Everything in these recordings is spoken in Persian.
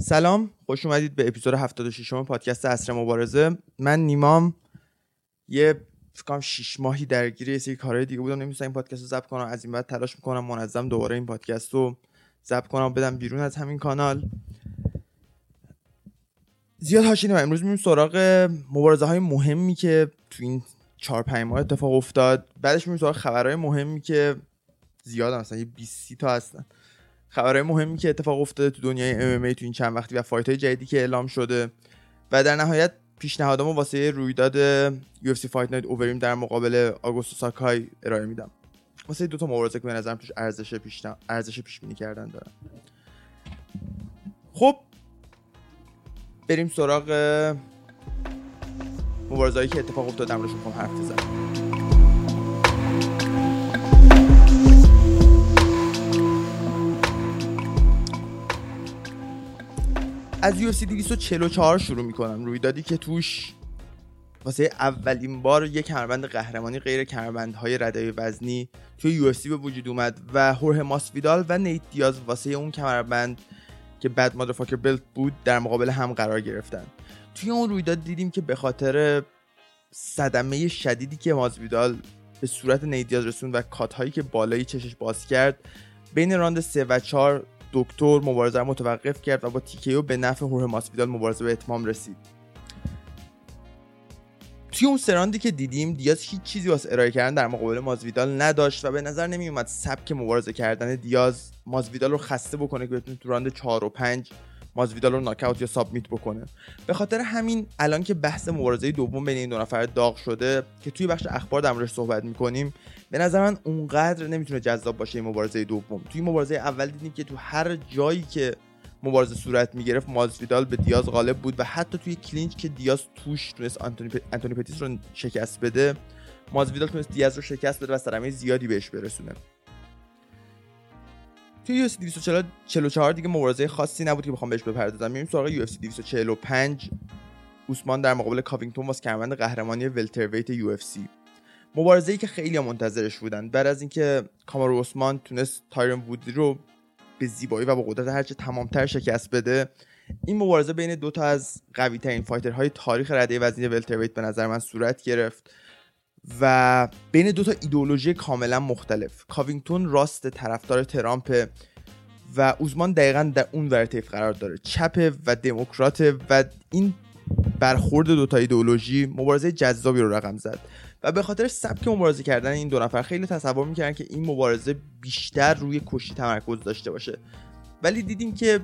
سلام خوش اومدید به اپیزود 76 پادکست اصر مبارزه. من نیمام یه فکرم 6 ماهی درگیر یه سری کارهای دیگه بودم. نمی‌تونم این پادکست رو ضبط کنم از این بعد تلاش می‌کنم منظم دوباره این پادکست رو ضبط کنم بدم بیرون از همین کانال. زیاد هاشی امروز میریم سراغ مبارزه های مهمی که تو این 4 5 ماه اتفاق افتاد. بعدش میریم سراغ خبرهای مهمی که زیاد مثلا یه 20 تا هستن. خبرهای مهمی که اتفاق افتاده تو دنیای ام تو این چند وقتی و فایت های جدیدی که اعلام شده. و در نهایت پیشنهادمو واسه رویداد UFC فایت نایت اووریم در مقابل آگوستو ساکای ارائه میدم. واسه دو تا مبارزه که به نظرم توش ارزش پیش ارزش پیش بینی کردن دارن خب بریم سراغ مبارزه‌ای که اتفاق افتاد در موردشون حرف بزنم از UFC 244 شروع می‌کنم. رویدادی که توش واسه اولین بار یک کمربند قهرمانی غیر کمربندهای رده وزنی توی UFC به وجود اومد و هوره ماسویدال و نیت دیاز واسه اون کمربند که بد مادرفاکر بلت بود در مقابل هم قرار گرفتن. توی اون رویداد دیدیم که به خاطر صدمه شدیدی که ماسویدال به صورت نیت دیاز رسون و کات هایی که بالای چشش باز کرد بین راند 3 و 4 دکتر مبارزه متوقف کرد و با تیکیو به نفع هوره ماسویدال مبارزه به اتمام رسید. توی اون سراندی که دیدیم دیاز هیچ چیزی واسه ارائه کردن در مقابل مازویدال نداشت و به نظر نمی اومد سبک مبارزه کردن دیاز مازویدال رو خسته بکنه که بتونه تو راند 4 و 5 مازویدال رو ناکاوت یا سابمیت بکنه به خاطر همین الان که بحث مبارزه دوم بین این دو نفر داغ شده که توی بخش اخبار در موردش صحبت می‌کنیم به نظر من اونقدر نمی‌تونه جذاب باشه این مبارزه دوم توی مبارزه اول دیدیم که تو هر جایی که مبارزه صورت می‌گرفت مازویدال به دیاز غالب بود و حتی توی clinch که دیاز توش تونست آنتونی پتیس رو شکست بده مازویدال تونست دیاز رو شکست بده و صدمه زیادی بهش برسونه توی UFC 244 دیگه مبارزه خاصی نبود که بخوام بهش بپردازم. میریم سراغ UFC 245 اوسمان در مقابل کاوینگتون واسه کمربند قهرمانی welterweight UFC. مبارزه ای که خیلی منتظرش بودن. بعد از اینکه کامارو عثمان تونست تایرن وودلی رو به زیبایی و با قدرت هرچه تمامتر شکست بده این مبارزه بین دو تا از قوی ترین fighter های تاریخ رده وزنی welterweight به نظر من صورت گرفت. و بین دو تا ایدئولوژی کاملا مختلف. کاوینگتون راست طرفدار ترامپ و عثمان دقیقا در اون ور طیف قرار داره. چپ و دموکرات و این برخورد دو تا ایدئولوژی مبارزه جذابی رو رقم زد. و به خاطر سبک مبارزه کردن این دو نفر خیلی تصور می‌کردن که این مبارزه بیشتر روی کشتی تمرکز داشته باشه. ولی دیدیم که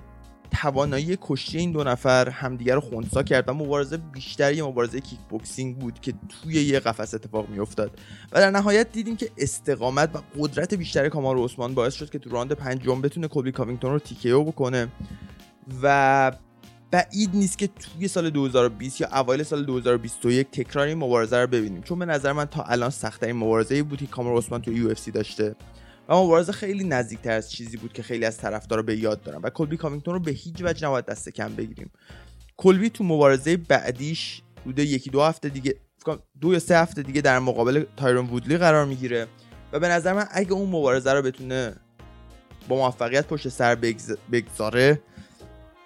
توانایی کشتی این دو نفر همدیگر رو خونسا کرد و مبارزه بیشتر یه مبارزه کیک بوکسینگ بود که توی یه قفس اتفاق میافتاد. و در نهایت دیدیم که استقامت و قدرت بیشتر کامارو عثمان باعث شد که تو راند پنجم بتونه کولبی کاوینگتون رو TKO بکنه. و بعید نیست که توی سال 2020 یا اوایل سال 2021 تکرار این مبارزه رو ببینیم. چون به نظر من تا الان سختترین مبارزه بود که کامارو عثمان تو یو داشته. و مبارزه خیلی نزدیکتر از چیزی بود که خیلی از طرفدارا به یاد دارن و کلبی کامینگتون رو به هیچ وجه نباید دست کم بگیریم. کلبی تو مبارزه بعدیش بوده یکی دو هفته دیگه دو یا سه هفته دیگه در مقابل تایرون وودلی قرار می‌گیره و به نظر من اگه اون مبارزه رو بتونه با موفقیت پشت سر بگذاره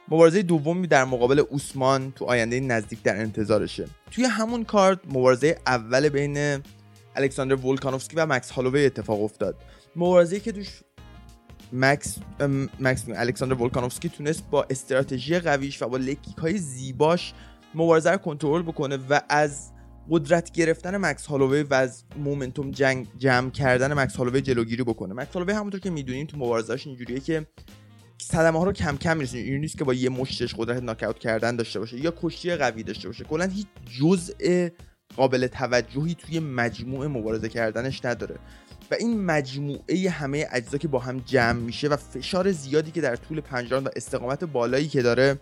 مبارزه دومی در مقابل اوسمان تو آینده نزدیک در انتظارشه. توی همون کارت مبارزه اول بین الکساندر ولکانوفسکی و مکس هالووی اتفاق افتاد. مبارزه که توش مکس مکس الکساندر ولکانوفسکی تونست با استراتژی قویش و با لکیک های زیباش مبارزه رو کنترل بکنه و از قدرت گرفتن مکس هالووی و از مومنتوم جنگ جمع کردن مکس هالووی جلوگیری بکنه. مکس هالووی همونطور که می‌دونیم تو مبارزهاش اینجوریه که صدمه ها رو کم کم میرسونه. این نیست که با یه مشتش قدرت ناکاوت کردن داشته باشه یا کشتی قوی داشته باشه. کلا هیچ جزء قابل توجهی توی مجموعه مبارزه کردنش نداره. و این مجموعه همه اجزا که با هم جمع میشه و فشار زیادی که در طول پنجران و استقامت بالایی که داره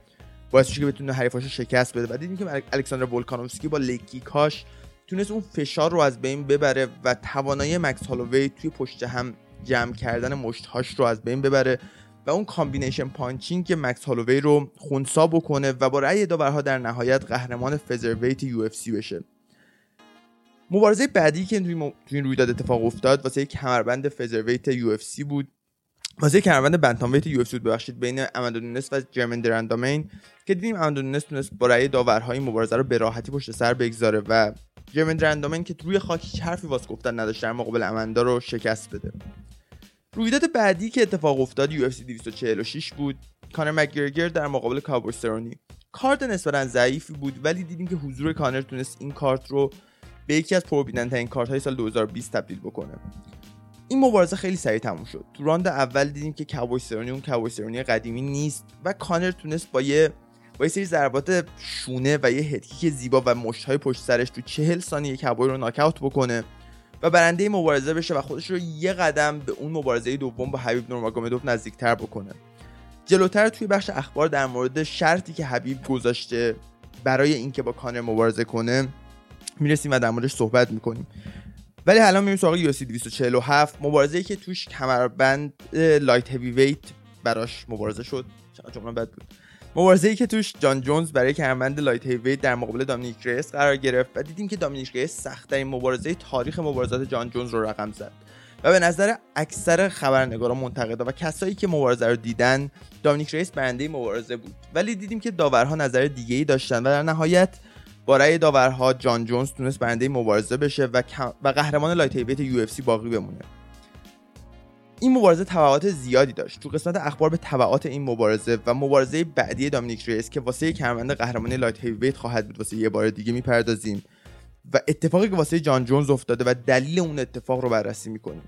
باعث میشه که بتونه حریفاشو شکست بده. و دیدیم که الکساندر ولکانوفسکی با لکیکاش تونست اون فشار رو از بین ببره و توانایی مکس هالووی توی پشت هم جمع کردن مشتهاش رو از بین ببره و اون combination punching که مکس هالووی رو خونسا بکنه و با رأی داورها در نهایت قهرمان featherweight UFC بشه. مبارزه بعدی که توی, م... توی این رویداد اتفاق افتاد واسه یک کمربند featherweight UFC بود. واسه کمربند bantamweight UFC ببخشید بین آماندا نونس و جرمین دی‌راندمی که دیدیم آماندا نونس تونست با رأی داورهای مبارزه رو به راحتی پشت سر بگذاره و جرمین دی‌راندمی که روی خاک هیچ حرفی واسه گفتن نداشت در مقابل آماندا رو شکست بده. رویداد بعدی که اتفاق افتاد UFC 246 بود. کانر مک‌گرگور در مقابل کابوی سرونی کارت نسبتا ضعیفی بود ولی دیدیم که حضور کانر تونست این کارت رو به یکی از پربیننده کارت های سال 2020 تبدیل بکنه. این مبارزه خیلی سریع تموم شد. تو راند اول دیدیم که کابوی اون کابوی قدیمی نیست و کانر تونست با یه با یه سری ضربات شونه و یه که زیبا و های پشت سرش تو چهل ثانیه کوبوی رو ناکاوت بکنه و برنده مبارزه بشه و خودش رو یه قدم به اون مبارزه دوم با حبیب نورماگومدوف نزدیکتر بکنه. جلوتر توی بخش اخبار در مورد شرطی که حبیب گذاشته برای اینکه با کانر مبارزه کنه می‌رسیم و در موردش صحبت می‌کنیم. ولی الان میریم سراغ UFC 247 مبارزه که توش کمربند light heavyweight براش مبارزه شد. چقدر بد بود. مبارزه ای که توش جان جونز برای کمربند light heavy در مقابل دامینیک ریس قرار گرفت و دیدیم که دامینیک ریس سختترین مبارزه تاریخ مبارزات جان جونز رو رقم زد. و به نظر اکثر خبرنگارا منتقدا و کسایی که مبارزه رو دیدن دامینیک ریس برنده مبارزه بود. ولی دیدیم که داورها نظر دیگه ای داشتن و در نهایت با رأی داورها جان جونز تونست برنده مبارزه بشه و, و قهرمان light heavyweight یو باقی بمونه. این مبارزه تبعات زیادی داشت. تو قسمت اخبار به تبعات این مبارزه و مبارزه بعدی دامینیک ریس که واسه کمربند قهرمانی لایت هیویت خواهد بود واسه یه بار دیگه می‌پردازیم. و اتفاقی که واسه جان جونز افتاده و دلیل اون اتفاق رو بررسی می‌کنیم.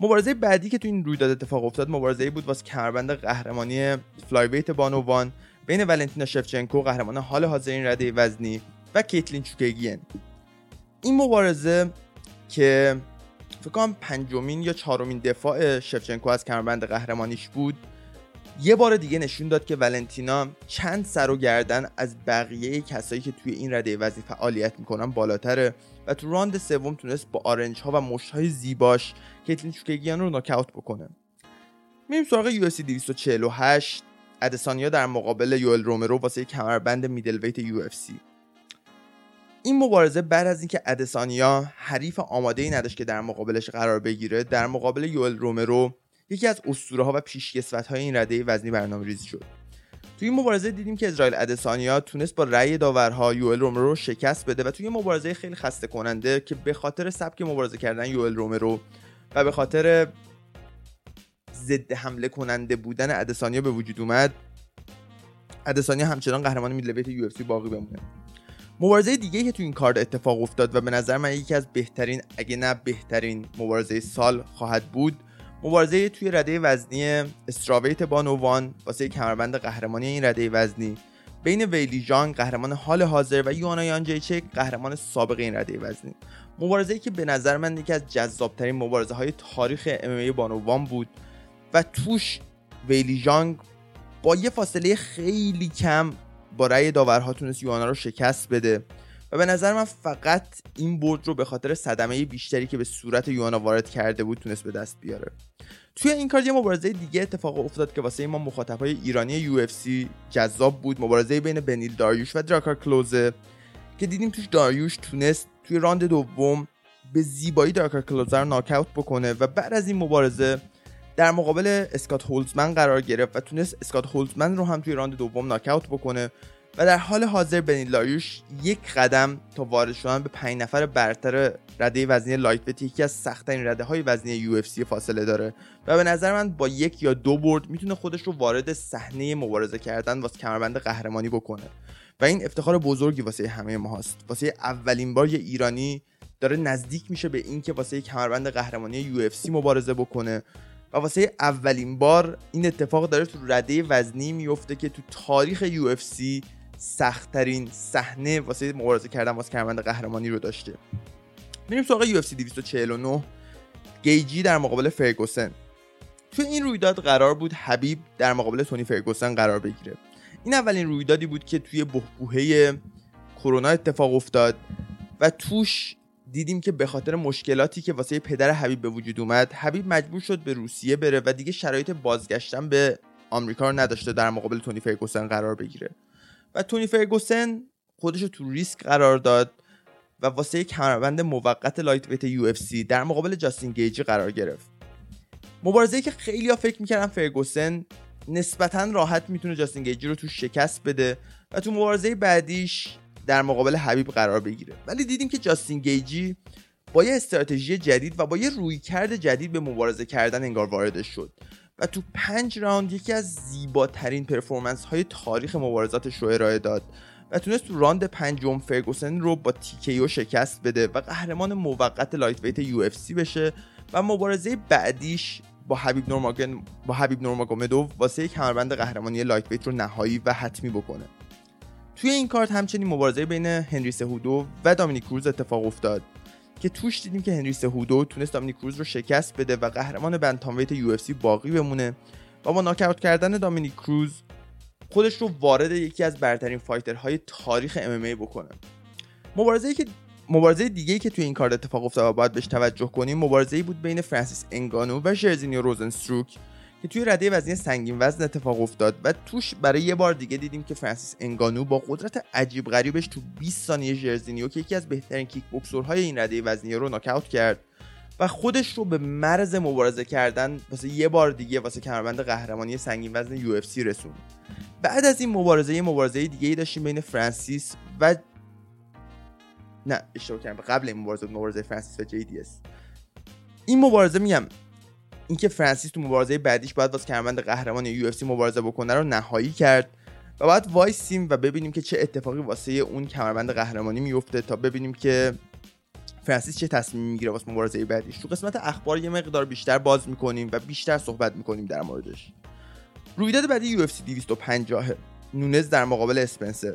مبارزه بعدی که تو این رویداد اتفاق افتاد مبارزه بود واسه کمربند قهرمانی flyweight بانوان بین ولنتینا شفچنکو قهرمان حال حاضر این رده وزنی و کیتلین چوکگین این مبارزه که فکر کنم پنجمین یا چهارمین دفاع شفچنکو از کمربند قهرمانیش بود یه بار دیگه نشون داد که ولنتینا چند سر و گردن از بقیه کسایی که توی این رده وزنی فعالیت می‌کنن بالاتره و تو راند سوم تونست با آرنج ها و مشت های زیباش کیتلین چوکگیان رو ناکاوت بکنه. میریم سراغ یو 248 ادسانیا در مقابل یوئل رومرو واسه کمربند میدل ویت یو این مبارزه بعد از اینکه ادسانیا حریف آماده ای نداشت که در مقابلش قرار بگیره در مقابل یوئل رومرو یکی از اسطوره ها و پیشکسوت های این رده وزنی برنامه ریزی شد. توی این مبارزه دیدیم که اسرائیل ادسانیا تونست با رأی داورها یوئل رومرو شکست بده و توی مبارزه خیلی خسته کننده که به خاطر سبک مبارزه کردن یوئل رومرو و به خاطر ضد حمله کننده بودن ادسانیا به وجود اومد ادسانیا همچنان قهرمان میدلویت یو باقی بمونه. مبارزه دیگه که تو این کارد اتفاق افتاد و به نظر من یکی از بهترین اگه نه بهترین مبارزه سال خواهد بود مبارزه توی رده وزنی استراویت بانووان واسه کمربند قهرمانی این رده وزنی. بین ویلی جان قهرمان حال حاضر و یوانا یانجیچک قهرمان سابق این رده وزنی. مبارزه که به نظر من یکی از جذابترین مبارزه های تاریخ ام بانووان بود و توش ویلی جانگ با یه فاصله خیلی کم با رأی داورها تونست یوانا رو شکست بده. و به نظر من فقط این برد رو به خاطر صدمه بیشتری که به صورت یوانا وارد کرده بود تونست به دست بیاره. توی این کار یه مبارزه دیگه اتفاق افتاد که واسه ما مخاطبای ایرانی یو جذاب بود. مبارزه بین بنیل داریوش و دراکار کلوزه که دیدیم توش داریوش تونست توی راند دوم به زیبایی دراکار کلوزه رو ناکاوت بکنه و بعد از این مبارزه در مقابل اسکات هولزمن قرار گرفت و تونست اسکات هولزمن رو هم توی راند دوم ناکاوت بکنه و در حال حاضر بنیل داریوش یک قدم تا وارد شدن به پنج نفر برتر رده وزنی lightweight یکی از سختترین رده های وزنی UFC فاصله داره و به نظر من با یک یا دو برد می‌تونه خودش رو وارد صحنه مبارزه کردن واسه کمربند قهرمانی بکنه. و این افتخار بزرگی واسه همه ما هست واسه اولین بار یه ایرانی داره نزدیک میشه به اینکه واسه کمربند قهرمانی UFC مبارزه بکنه و واسه اولین بار این اتفاق داره تو رده وزنی میفته که تو تاریخ UFC سختترین صحنه واسه مبارزه کردن واسه کمربند قهرمانی رو داشته. میریم سراغ UFC 249 گیجی در مقابل فرگوسن. تو این رویداد قرار بود حبیب در مقابل تونی فرگوسن قرار بگیره. این اولین رویدادی بود که توی بحبوحه کرونا اتفاق افتاد و توش دیدیم که به خاطر مشکلاتی که واسه پدر حبیب به وجود اومد حبیب مجبور شد به روسیه بره و دیگه شرایط بازگشتن به آمریکا رو نداشته در مقابل تونی فرگوسن قرار بگیره. و تونی فرگوسن خودش رو تو ریسک قرار داد و واسه کمربند موقت lightweight UFC در مقابل جاستین گیجی قرار گرفت. مبارزه که خیلی ها فکر می‌کردن فرگوسن نسبتا راحت می‌تونه جاستین گیجی رو تو شکست بده و تو مبارزه بعدیش در مقابل حبیب قرار بگیره. ولی دیدیم که جاستین گیجی با یه استراتژی جدید و با یه رویکرد جدید به مبارزه کردن انگار واردش شد. و تو پنج راند یکی از زیباترین performance های تاریخ مبارزاتش رو ارائه داد و تونست تو راند پنجم فرگوسن رو با TKO شکست بده و قهرمان موقت lightweight UFC بشه و مبارزه بعدیش با حبیب نورماگن با حبیب نورماگومدوف واسه کمربند قهرمانی lightweight رو نهایی و حتمی بکنه. توی این کارت همچنین مبارزه بین هنری سهودو و دامینیک کروز اتفاق افتاد که توش دیدیم که هنری سهودو تونست دامینیک کروز رو شکست بده و قهرمان bantamweight UFC باقی بمونه و با ناکاوت کردن دامینیک کروز خودش رو وارد یکی از برترین fighter های تاریخ MMA بکنه. مبارزه که مبارزه دیگه که توی این کارت اتفاق افتاد و باید بهش توجه کنیم مبارزه بود بین فرانسیس انگانو و ژرزینیو روزنستروک که توی رده وزنی سنگین وزن اتفاق افتاد و توش برای یه بار دیگه دیدیم که فرانسیس انگانو با قدرت عجیب غریبش تو 20 ثانیه ژرزینیو که یکی از بهترین کیک بوکسورهای این رده وزنی رو ناکاوت کرد و خودش رو به مرز مبارزه کردن واسه یه بار دیگه واسه کمربند قهرمانی سنگین وزن UFC رسوند. بعد از این مبارزه یه مبارزه دیگه ای داشتیم بین فرانسیس و نه اشتباه کردم قبل این مبارزه مبارزه فرانسیس و JDS. این مبارزه میگم اینکه فرانسیس تو مبارزه بعدیش باید واسه کمربند قهرمان UFC مبارزه بکنه رو نهایی کرد و بعد وایسیم و ببینیم که چه اتفاقی واسه اون کمربند قهرمانی میفته تا ببینیم که فرانسیس چه تصمیمی می‌گیره واسه مبارزه بعدیش. تو قسمت اخبار یه مقدار بیشتر باز می‌کنیم و بیشتر صحبت می‌کنیم در موردش. رویداد بعدی UFC 250 نونز در مقابل اسپنسر.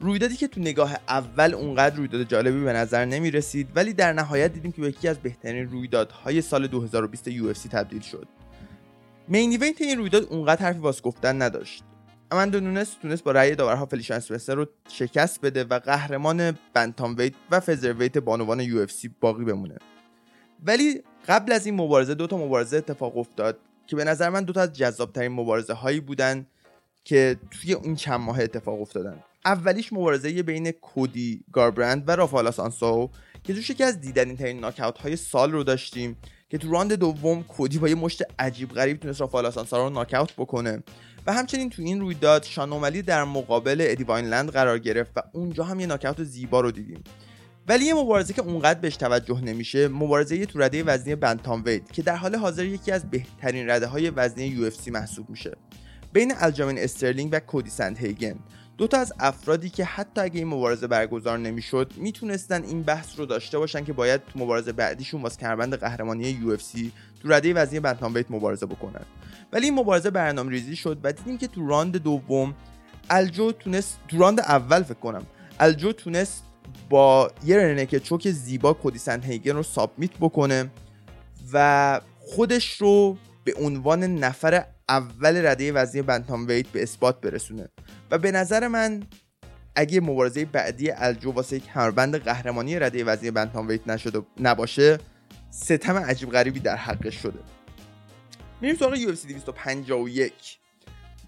رویدادی که تو نگاه اول اونقدر رویداد جالبی به نظر نمی رسید ولی در نهایت دیدیم که یکی از بهترین رویدادهای سال 2020 UFC تبدیل شد. main event این رویداد اونقدر حرفی واسه گفتن نداشت. اماندو نونس تونست با رأی داورها فلیشیا اسپنسر رو شکست بده و قهرمان bantamweight و featherweight بانوان UFC باقی بمونه. ولی قبل از این مبارزه دو تا مبارزه اتفاق افتاد که به نظر من دو تا از جذابترین مبارزه هایی بودن که توی این چند ماه اتفاق افتادن. اولیش مبارزه بین کودی گاربرند و رافالا سانسو که توش یکی از دیدنی ترین ناکاوت های سال رو داشتیم که تو راند دوم کودی با یه مشت عجیب غریب تونست رافالا سانسو رو ناکاوت بکنه. و همچنین تو این رویداد شانومالی در مقابل ادی واینلند قرار گرفت و اونجا هم یه ناکاوت زیبا رو دیدیم. ولی یه مبارزه که اونقدر بهش توجه نمیشه مبارزه تو رده وزنی bantamweight که در حال حاضر یکی از بهترین رده های وزنی UFC محسوب میشه. بین الجامین استرلینگ و کودی سند هیگن دو تا از افرادی که حتی اگه این مبارزه برگزار نمی‌شد می‌تونستن این بحث رو داشته باشن که باید تو مبارزه بعدیشون واسه کمربند قهرمانی UFC تو رده وزنی bantamweight مبارزه بکنن. ولی این مبارزه برنامه ریزی شد و دیدیم که تو راند دوم الجو تونست تو راند اول فکر کنم الجو تونست با یه رنک چوک زیبا کودی هیگن رو سابمیت بکنه و خودش رو به عنوان نفر اول رده وزنی بنتام ویت به اثبات برسونه. و به نظر من اگه مبارزه بعدی الجو واسه کمربند قهرمانی رده وزنی بنتام ویت نشده نباشه ستم عجیب غریبی در حقش شده. میریم سراغ یو اف 251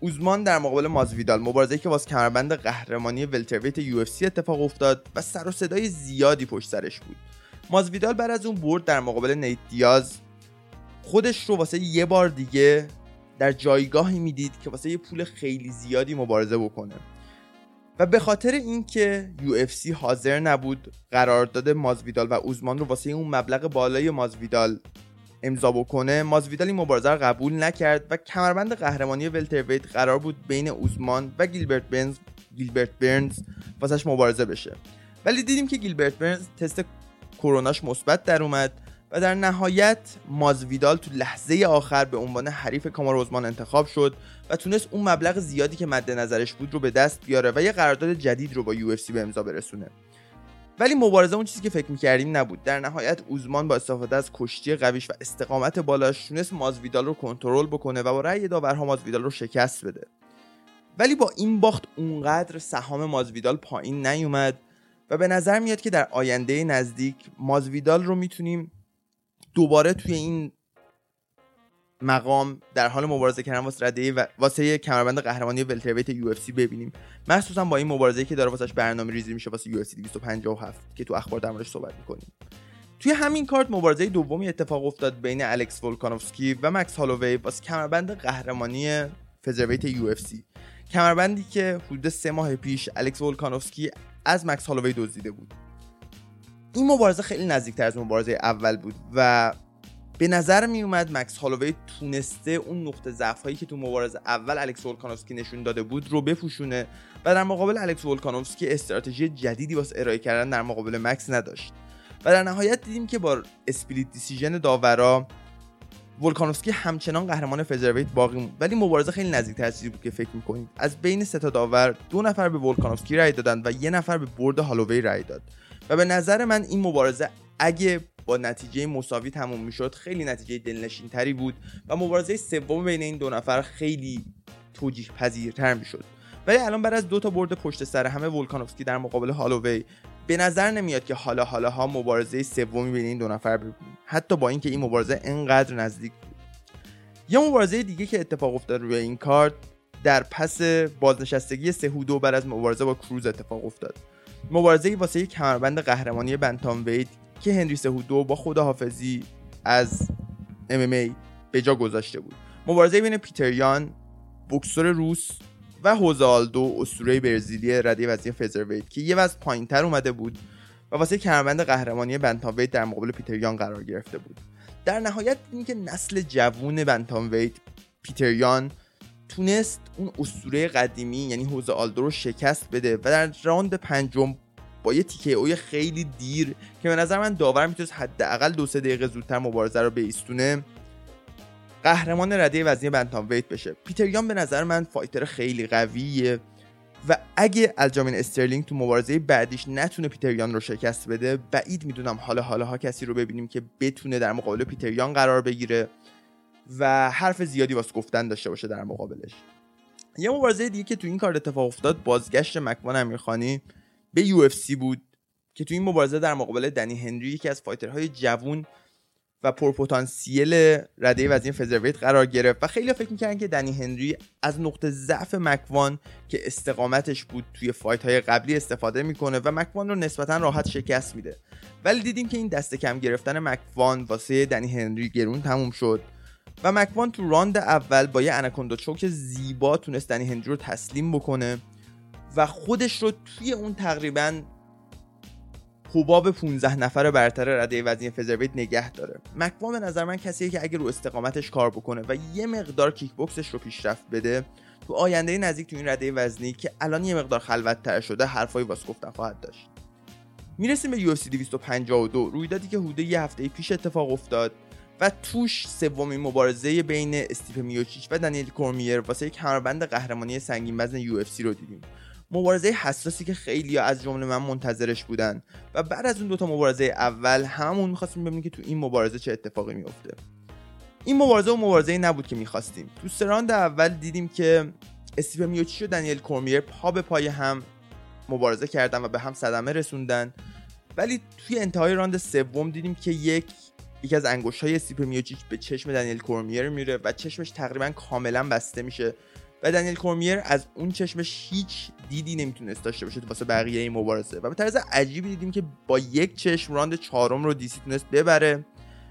اوزمان در مقابل مازویدال مبارزه که واسه کمربند قهرمانی ولترویت یو اتفاق افتاد و سر و صدای زیادی پشت سرش بود. مازویدال بعد از اون برد در مقابل نیت دیاز. خودش رو واسه یه بار دیگه در جایگاهی می‌دید که واسه یه پول خیلی زیادی مبارزه بکنه. و به خاطر اینکه UFC حاضر نبود قرارداد مازویدال و اوزمان رو واسه اون مبلغ بالای مازویدال امضا بکنه مازویدال این مبارزه رو قبول نکرد و کمربند قهرمانی ولترویت قرار بود بین اوزمان و گیلبرت بنز گیلبرت برنز واسش مبارزه بشه. ولی دیدیم که گیلبرت برنز تست کروناش مثبت در اومد. و در نهایت مازویدال تو لحظه آخر به عنوان حریف کامار اوزمان انتخاب شد و تونست اون مبلغ زیادی که مد نظرش بود رو به دست بیاره و یه قرارداد جدید رو با یو به امضا برسونه. ولی مبارزه اون چیزی که فکر می‌کردیم نبود. در نهایت اوزمان با استفاده از کشتی قویش و استقامت بالاش تونست مازویدال رو کنترل بکنه و با رأی داورها مازویدال رو شکست بده. ولی با این باخت اونقدر سهام مازویدال پایین نیومد و به نظر میاد که در آینده نزدیک مازویدال رو می‌تونیم دوباره توی این مقام در حال مبارزه کردن واسه رده و واسه کمربند قهرمانی ولترویت یو اف ببینیم. مخصوصا با این مبارزه که داره واسش برنامه ریزی میشه واسه UFC 257 که تو اخبار در موردش صحبت می‌کنیم. توی همین کارت مبارزه دومی اتفاق افتاد بین الکس ولکانوفسکی و مکس هالووی واسه کمربند قهرمانی featherweight UFC. کمربندی که حدود سه ماه پیش الکس ولکانوفسکی از مکس هالووی دزدیده بود. این مبارزه خیلی نزدیکتر از مبارزه اول بود و به نظر می اومد مکس هالووی تونسته اون نقطه ضعف هایی که تو مبارزه اول الکس ولکانوفسکی نشون داده بود رو بپوشونه و در مقابل الکس ولکانوفسکی استراتژی جدیدی واسه ارائه کردن در مقابل مکس نداشت. و در نهایت دیدیم که با split decision داورا ولکانوفسکی همچنان قهرمان featherweight باقی موند. ولی مبارزه خیلی نزدیکتر از چیزی بود که فکر می‌کنید از بین سه تا داور دو نفر به ولکانوفسکی رای دادن و یه نفر به برد هالووی رای داد. و به نظر من این مبارزه اگه با نتیجه مساوی تموم می‌شد خیلی نتیجه دلنشین تری بود و مبارزه سوم بین این دو نفر خیلی توجیه پذیرتر می‌شد. ولی الان بعد از دو تا برد پشت سر همه ولکانوفسکی در مقابل هالووی به نظر نمیاد که حالا حالا ها مبارزه سومی بین این دو نفر ببینیم حتی با اینکه این مبارزه انقدر نزدیک بود. یه مبارزه دیگه که اتفاق افتاد روی این کارت در پس بازنشستگی سهودو بعد از مبارزه با کروز اتفاق افتاد. مبارزه واسه کمربند قهرمانی بنتام وید که هنری سهودو با خداحافظی از MMA به جا گذاشته بود. مبارزه بین پیتریان بکسور روس و هوزالدو اسطوره برزیلی رده وزنی فزرویت که یه وزن پایینتر اومده بود و واسه کمربند قهرمانی بنتامویت در مقابل پیتریان قرار گرفته بود. در نهایت اینکه نسل جوون بنتامویت پیتریان تونست اون اسطوره قدیمی یعنی هوز آلدو رو شکست بده و در راند پنجم با یه تیکه اوی خیلی دیر که به نظر من داور می‌تونست حداقل دو سه دقیقه زودتر مبارزه رو بیستونه قهرمان رده وزنی bantamweight بشه. پیتر به نظر من fighter خیلی قویه و اگه الجامین استرلینگ تو مبارزه بعدیش نتونه پیتر یان رو شکست بده بعید می‌دونم حالا حالا ها کسی رو ببینیم که بتونه در مقابل پیتر یان قرار بگیره. و حرف زیادی واسه گفتن داشته باشه در مقابلش. یه مبارزه دیگه که تو این کارت اتفاق افتاد بازگشت مکوان امیرخانی به UFC بود که تو این مبارزه در مقابل دنی هنری یکی از fighter های جوون و پرپتانسیل رده وزنی featherweight قرار گرفت و خیلی فکر می‌کردن که دنی هنری از نقطه ضعف مکوان که استقامتش بود توی fight های قبلی استفاده می‌کنه و مکوان رو نسبتا راحت شکست میده. ولی دیدیم که این دست کم گرفتن مکوان واسه دنی هنری گرون تموم شد. و مکوان تو راند اول با یه anaconda choke زیبا تونست دنی هنری رو تسلیم بکنه و خودش رو توی اون تقریبا حباب 15 نفر برتر رده وزنی فزرویت نگه داره. مکوا به نظر من کسیه که اگه رو استقامتش کار بکنه و یه مقدار کیک بوکسش رو پیشرفت بده تو آینده نزدیک تو این رده وزنی که الان یه مقدار خلوت تر شده حرفایی واسه گفتن خواهد داشت. می‌رسیم به UFC 252 رویدادی که حدود یه هفته پیش اتفاق افتاد. و توش سومین مبارزه بین استیپ میوچیچ و دنیل کورمیر واسه کمربند قهرمانی سنگین وزن UFC رو دیدیم. مبارزه حساسی که خیلی از جمله من منتظرش بودن. و بعد از اون دوتا مبارزه اول هممون می‌خواستیم ببینیم که تو این مبارزه چه اتفاقی میفته این مبارزه و مبارزه نبود که می‌خواستیم. تو سراند اول دیدیم که استیو میوچی و دنیل کورمیر پا به پای هم مبارزه کردن و به هم صدمه رسوندن. ولی توی انتهای راند سوم دیدیم که یک یکی از انگشت های میوچیچ به چشم دنیل کورمیر میره و چشمش تقریبا کاملا بسته میشه. و دنیل کورمیر از اون چشمش هیچ دیدی نمی‌تونست داشته باشه واسه بقیه این مبارزه. و به طرز عجیبی دیدیم که با یک چشم راند چهارم رو دیسی تونست ببره.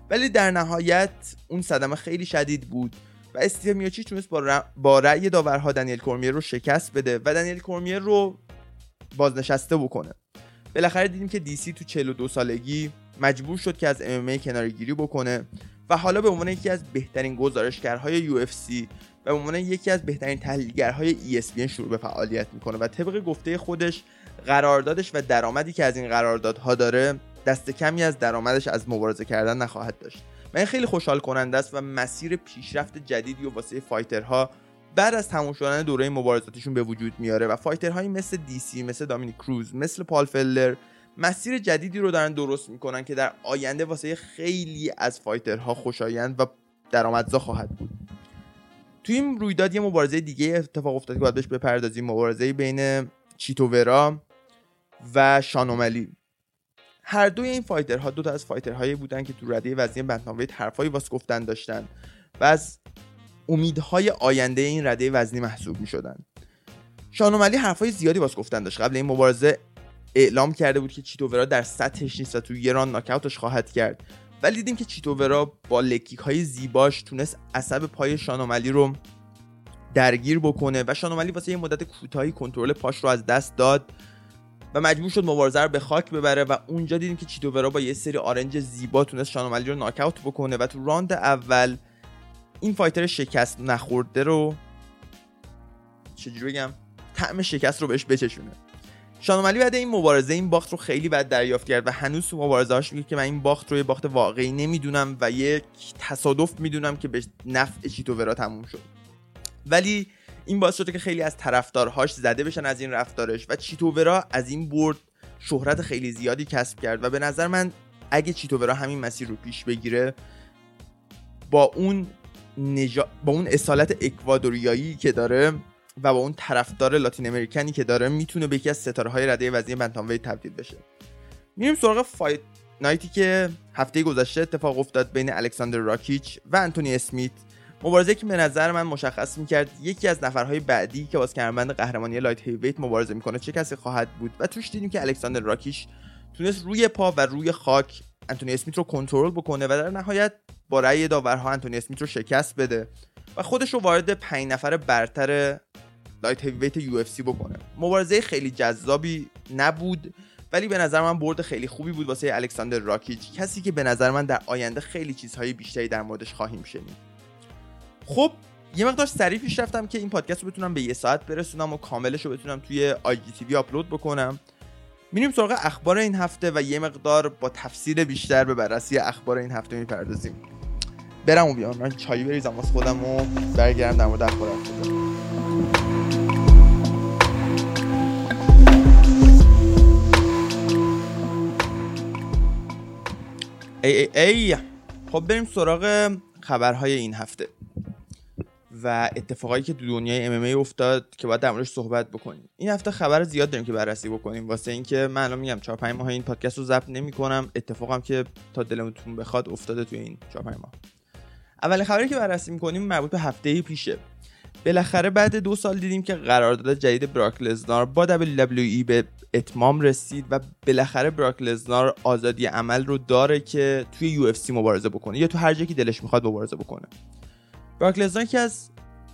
ولی در نهایت اون صدمه خیلی شدید بود و استیو میوچی تونست با, با رأی داورها دنیل کورمیر رو شکست بده و دنیل کورمیر رو بازنشسته بکنه. بالاخره دیدیم که دیسی تو 42 سالگی مجبور شد که از ام کنارگیری بکنه و حالا به عنوان یکی از بهترین گزارشگرهای UFC و به عنوان یکی از بهترین تحلیلگرهای ESPN شروع به فعالیت می‌کنه و طبق گفته خودش قراردادش و درآمدی که از این قراردادها داره دست کمی از درآمدش از مبارزه کردن نخواهد داشت. من خیلی خوشحال کننده است و مسیر پیشرفت جدیدی و واسه fighter ها بعد از تموم شدن دوره مبارزاتشون به وجود میاره و fighter هایی مثل DC مثل دامینیک کروز مثل پال فلدر مسیر جدیدی رو دارن درست می‌کنن که در آینده واسه خیلی از fighter ها خوشایند و درآمدزا خواهد بود. توی این رویداد یه مبارزه دیگه اتفاق افتاد که باید بهش بپردازیم. مبارزه بین چیتو ورا و شان اومالی هر دوی این fighter ها دو تا از fighter هایی بودن که تو رده وزنی bantamweight حرفایی واسه گفتن داشتن و از امیدهای آینده این رده وزنی محسوب می شدن شانوملی حرفای زیادی واسه گفتن داشت. قبل این مبارزه اعلام کرده بود که چیتوورا در سطحش نیست و تو یه ران ناکاوتش خواهد کرد. ولی دیدیم که چیتوورا با لکیک های زیباش تونست عصب پای شانوملی رو درگیر بکنه و شانوملی واسه یه مدت کوتاهی کنترل پاش رو از دست داد و مجبور شد مبارزه رو به خاک ببره و اونجا دیدیم که چیتوورا با یه سری آرنج زیبا تونست شانوملی رو ناکاوت بکنه و تو راند اول این فایتر شکست نخورده رو چجوری بگم؟ طعم شکست رو بهش بچشونه. شانوملی بعد این مبارزه این باخت رو خیلی بد دریافت کرد و هنوز تو مبارزهاش میگه که من این باخت رو یه باخت واقعی نمی‌دونم و یک تصادف می‌دونم که به نفع چیتوورا تموم شد. ولی این باعث شده که خیلی از طرفدارهاش زده بشن از این رفتارش و چیتوورا از این برد شهرت خیلی زیادی کسب کرد و به نظر من اگه چیتو ورا همین مسیر رو پیش بگیره با اون نجا... با اون اصالت اکوادوریایی که داره و با اون طرفدار Latin American ی که داره می‌تونه به یکی از ستاره های رده وزنی bantamweight تبدیل بشه. میریم سراغ Fight Night ی که هفته گذشته اتفاق افتاد بین الکساندر راکیچ و انتونی اسمیت. مبارزه که به نظر من مشخص می‌کرد یکی از نفرهای بعدی که واسه کمربند قهرمانی light heavyweight مبارزه می‌کنه چه کسی خواهد بود و توش دیدیم که الکساندر راکیچ تونست روی پا و روی خاک انتونی اسمیت رو کنترل بکنه و در نهایت با رأی داورها انتونی اسمیت رو شکست بده و خودش رو وارد پنج نفر برتر light heavyweight UFC بکنه. مبارزه خیلی جذابی نبود ولی به نظر من برد خیلی خوبی بود واسه الکساندر راکیچ کسی که به نظر من در آینده خیلی چیزهای بیشتری در موردش خواهیم شنید. خب یه مقدار سریع پیش رفتم که این پادکست رو بتونم به یه ساعت برسونم و کاملش رو بتونم توی IGTV آپلود بکنم. میریم سراغ اخبار این هفته و یه مقدار با تفصیل بیشتر به بررسی اخبار این هفته می‌پردازیم. برم و بیام من چایی بریزم واسه خودم و برگردم در مورد اخبار هفته ای ای ای. خب بریم سراغ خبرهای این هفته و اتفاقایی که تو دنیای ام افتاد که باید در موردش صحبت بکنیم. این هفته خبر زیاد داریم که بررسی بکنیم. واسه اینکه من الان میگم 4 5 ماه این پادکست رو ضبط نمی‌کنم. اتفاقم که تا دلمتون بخواد افتاده توی این 4 5 ماه. اولین خبری که بررسی می‌کنیم مربوط به هفته پیشه. بالاخره بعد دو سال دیدیم که قرارداد جدید براک لزنار با WWE به اتمام رسید و بالاخره براک لزنار آزادی عمل رو داره که توی UFC مبارزه بکنه یا تو هر جایی که دلش می‌خواد مبارزه بکنه. براک لزنار یکی از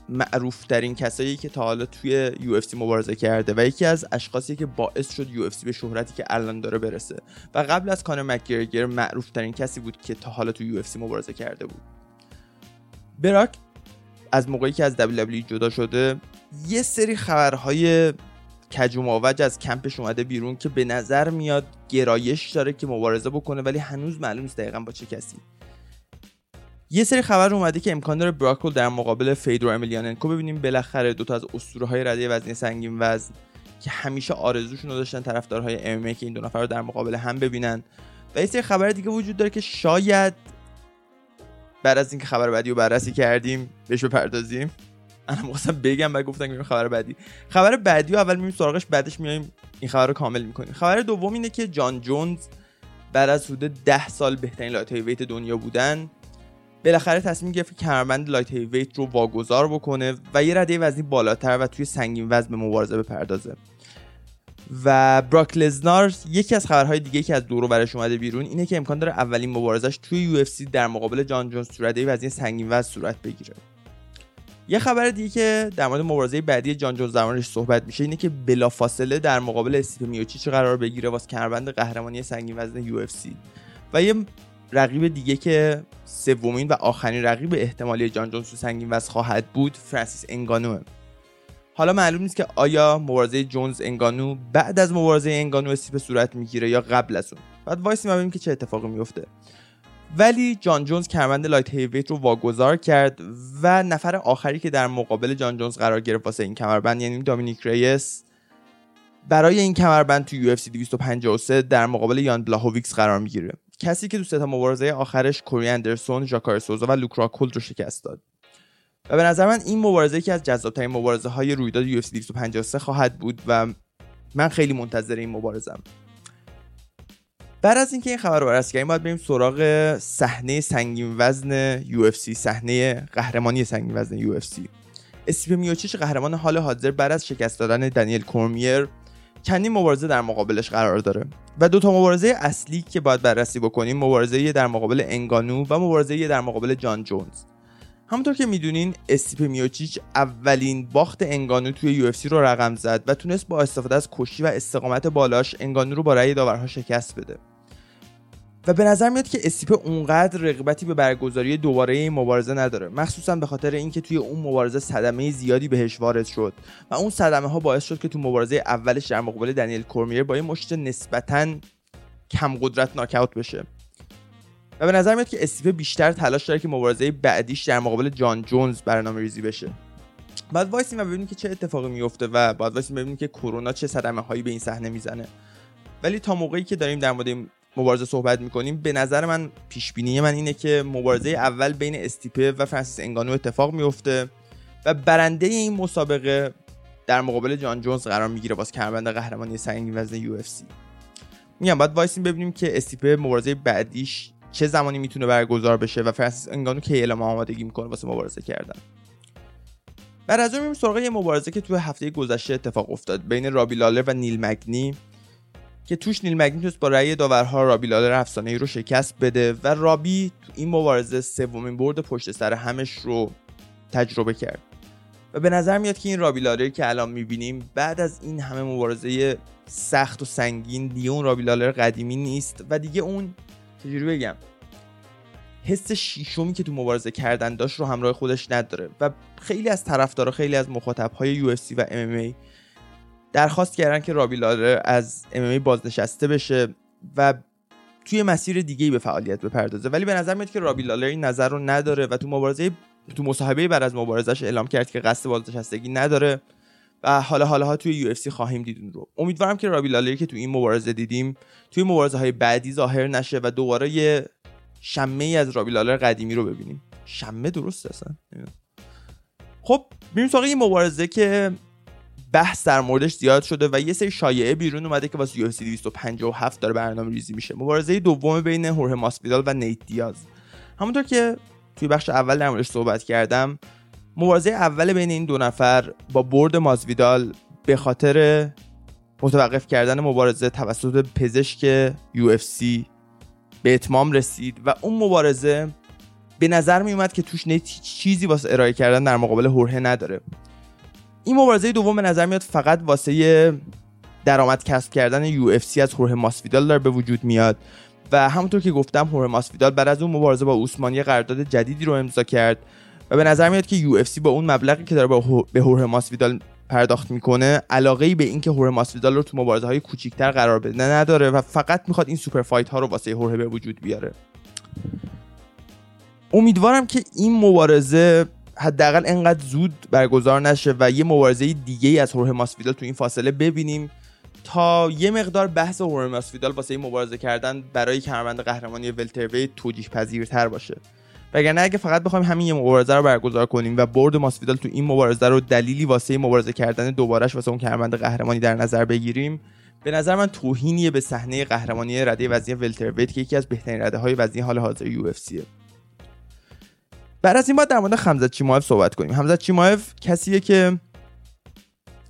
معروف ترین کسایی که تا حالا توی یو مبارزه کرده و یکی از اشخاصی که باعث شد یو به شهرتی که الان داره برسه. و قبل از کانر مکگرگر معروف ترین کسی بود که تا حالا توی یو مبارزه کرده بود. براک از موقعی که از WWE جدا شده یه سری خبرهای کجوم آوج از کمپش اومده بیرون که به نظر میاد گرایش داره که مبارزه بکنه ولی هنوز معلوم نیست دقیقا با چه کسی. یه سری خبر اومده که امکان داره براکل در مقابل فیدرو امیلیاننکو ببینیم بالاخره دوتا از اسطوره های رده وزنی سنگین وزن که همیشه آرزوشون رو داشتن طرفدارهای MMA که این دو نفر رو در مقابل هم ببینن. و یه سری خبر دیگه وجود داره که شاید بعد از اینکه خبر بعدی رو بررسی کردیم بهش بپردازیم. اما می‌خواستم بگم و گفتم که خبر بعدی خبر بعدی رو اول میریم سراغش بعدش میایم این خبر رو کامل می‌کنیم. خبر دوم اینه که جان جونز بعد از حدود 10 سال بهترین light heavyweight دنیا بودن بالاخره تصمیم گرفت که کمربند light heavyweight رو واگذار بکنه و یه رده وزنی بالاتر و توی سنگین وزن به مبارزه بپردازه. و براک لزنار یکی از خبرهای دیگه که از دورو برش اومده بیرون اینه که امکان داره اولین مبارزش توی یو در مقابل جان جونز تو رده وزنی سنگین وزن صورت بگیره. یه خبر دیگه که در مورد مبارزه بعدی جان جونز درمانش صحبت میشه اینه که بلافاصله در مقابل استیپ میوچیچ قرار بگیره واسه کمربند قهرمانی سنگین وزن یو و یه رقیب دیگه که سومین و آخرین رقیب احتمالی جان جونز تو سنگین وزن خواهد بود فرانسیس انگانو حالا معلوم نیست که آیا مبارزه جونز انگانو بعد از مبارزه انگانو استیپ صورت می‌گیره یا قبل از اون. باید وایسیم ببینیم که چه اتفاقی میفته ولی جان جونز کمربند light heavyweight رو واگذار کرد و نفر آخری که در مقابل جان جونز قرار گرفت واسه این کمربند یعنی دامینیک ریس برای این کمربند تو UFC 253 در مقابل یان بلاهویکس قرار می‌گیره کسی که تو سه مبارزه آخرش کوری اندرسون، ژاکار سوزا و لوک راکهولد رو شکست داد. و به نظر من این مبارزه که از جذابترین مبارزه های رویداد UFC 253 خواهد بود و من خیلی منتظر این مبارزم. بعد از اینکه این خبر رو بررسی کردیم باید بریم سراغ صحنه سنگین وزن UFC صحنه قهرمانی سنگین وزن UFC اسیپ میوچیچ قهرمان حال حاضر بعد از شکست دادن دنیل کورمیر چندین مبارزه در مقابلش قرار داره. و دو تا مبارزه اصلی که باید بررسی بکنیم مبارزه در مقابل انگانو و مبارزه در مقابل جان جونز. همونطور که می‌دونین استیپ میوچیچ اولین باخت انگانو توی یو رو رقم زد و تونست با استفاده از کشی و استقامت بالاش انگانو رو با رأی داورها شکست بده. و به نظر میاد که استیپ اونقدر رقبتی به برگزاری دوباره این مبارزه نداره مخصوصا به خاطر اینکه توی اون مبارزه صدمه زیادی بهش وارد شد و اون صدمه ها باعث شد که تو مبارزه اولش در مقابل دنیل کورمیر با یه مشت نسبتا کم قدرت ناکاوت بشه. و به نظر میاد که استیپ بیشتر تلاش داره که مبارزه بعدیش در مقابل جان جونز برنامه ریزی بشه. باید وایسیم و ببینیم که چه اتفاقی میفته و باید وایسیم ببینیم که کرونا چه صدمه هایی به این صحنه می‌زنه. ولی تا موقعی که داریم در مورد مبارزه صحبت می‌کنیم. به نظر من پیش بینی من اینه که مبارزه اول بین استیپه و فرانسیس انگانو اتفاق میفته و برنده این مسابقه در مقابل جان جونز قرار می‌گیره واسه کمربند قهرمانی سنگین وزن UFC. میگم باید وایسیم ببینیم که استیپه مبارزه بعدیش چه زمانی می‌تونه برگزار بشه و فرانسیس انگانو کی اعلام آمادگی می‌کنه واسه مبارزه کردن. بعد از اون سراغ یه مبارزه که تو هفته گذشته اتفاق افتاد بین رابی لالر و نیل مگنی. که توش نیل مگنی تونست با رأی داورها رابی لالر افسانه ای رو شکست بده و رابی تو این مبارزه سومین برد پشت سر همش رو تجربه کرد. و به نظر میاد که این رابی لالر که الان می‌بینیم بعد از این همه مبارزه سخت و سنگین دیگه اون رابی لالر قدیمی نیست و دیگه اون چجوری بگم؟ حس شیشمی که تو مبارزه کردن داشت رو همراه خودش نداره و خیلی از طرفدارا خیلی از مخاطبهای یو و MMA درخواست کردن که رابی لالر از ام بازنشسته بشه و توی مسیر دیگه به فعالیت بپردازه. ولی به نظر میاد که رابی لالر این نظر رو نداره و تو مبارزه تو مصاحبه بعد از مبارزش اعلام کرد که قصد بازنشستگی نداره و حالا حالا ها توی یو خواهیم دید رو. امیدوارم که رابی لالری که تو این مبارزه دیدیم توی مبارزه های بعدی ظاهر نشه و دوباره یه شمه ای از رابی لالر قدیمی رو ببینیم. شمه درست اصلا؟ خب بریم سراغ این مبارزه که بحث در موردش زیاد شده و یه سری شایعه بیرون اومده که واسه UFC 257 داره برنامه ریزی میشه. مبارزه دوم بین هوره ماسویدال و نیت دیاز. همونطور که توی بخش اول در موردش صحبت کردم مبارزه اول بین این دو نفر با برد ماسویدال به خاطر متوقف کردن مبارزه توسط پزشک UFC به اتمام رسید و اون مبارزه به نظر می اومد که توش نیت چیزی واسه ارائه کردن در مقابل هوره نداره. این مبارزه دوم به نظر میاد فقط واسه درآمد کسب کردن یو اف سی از هوره ماسویدال داره به وجود میاد. و همونطور که گفتم هوره ماسویدال بعد از اون مبارزه با اوسمانی قرارداد جدیدی رو امضا کرد و به نظر میاد که UFC با اون مبلغی که داره به هوره ماسویدال پرداخت می‌کنه علاقه ای به اینکه هوره ماسویدال رو تو مبارزه های کوچیکتر قرار بده نداره و فقط می‌خواد این super fight ها رو واسه هوره به وجود بیاره. امیدوارم که این مبارزه حداقل انقدر زود برگزار نشه و یه مبارزه دیگه از هوره ماسویدال تو این فاصله ببینیم تا یه مقدار بحث هوره ماسویدال واسه این مبارزه کردن برای کمربند قهرمانی welterweight توجیه پذیرتر باشه. وگرنه اگه فقط بخوایم همین یه مبارزه رو برگزار کنیم و برد ماسویدال تو این مبارزه رو دلیلی واسه مبارزه کردن دوبارش واسه اون کمربند قهرمانی در نظر بگیریم به نظر من توهینیه به صحنه قهرمانی رده وزنی welterweight که یکی از بهترین رده های وزنی حال حاضر UFC بعد از این باید در مورد حمزت چیمایف صحبت کنیم. حمزت چیمایف کسیه که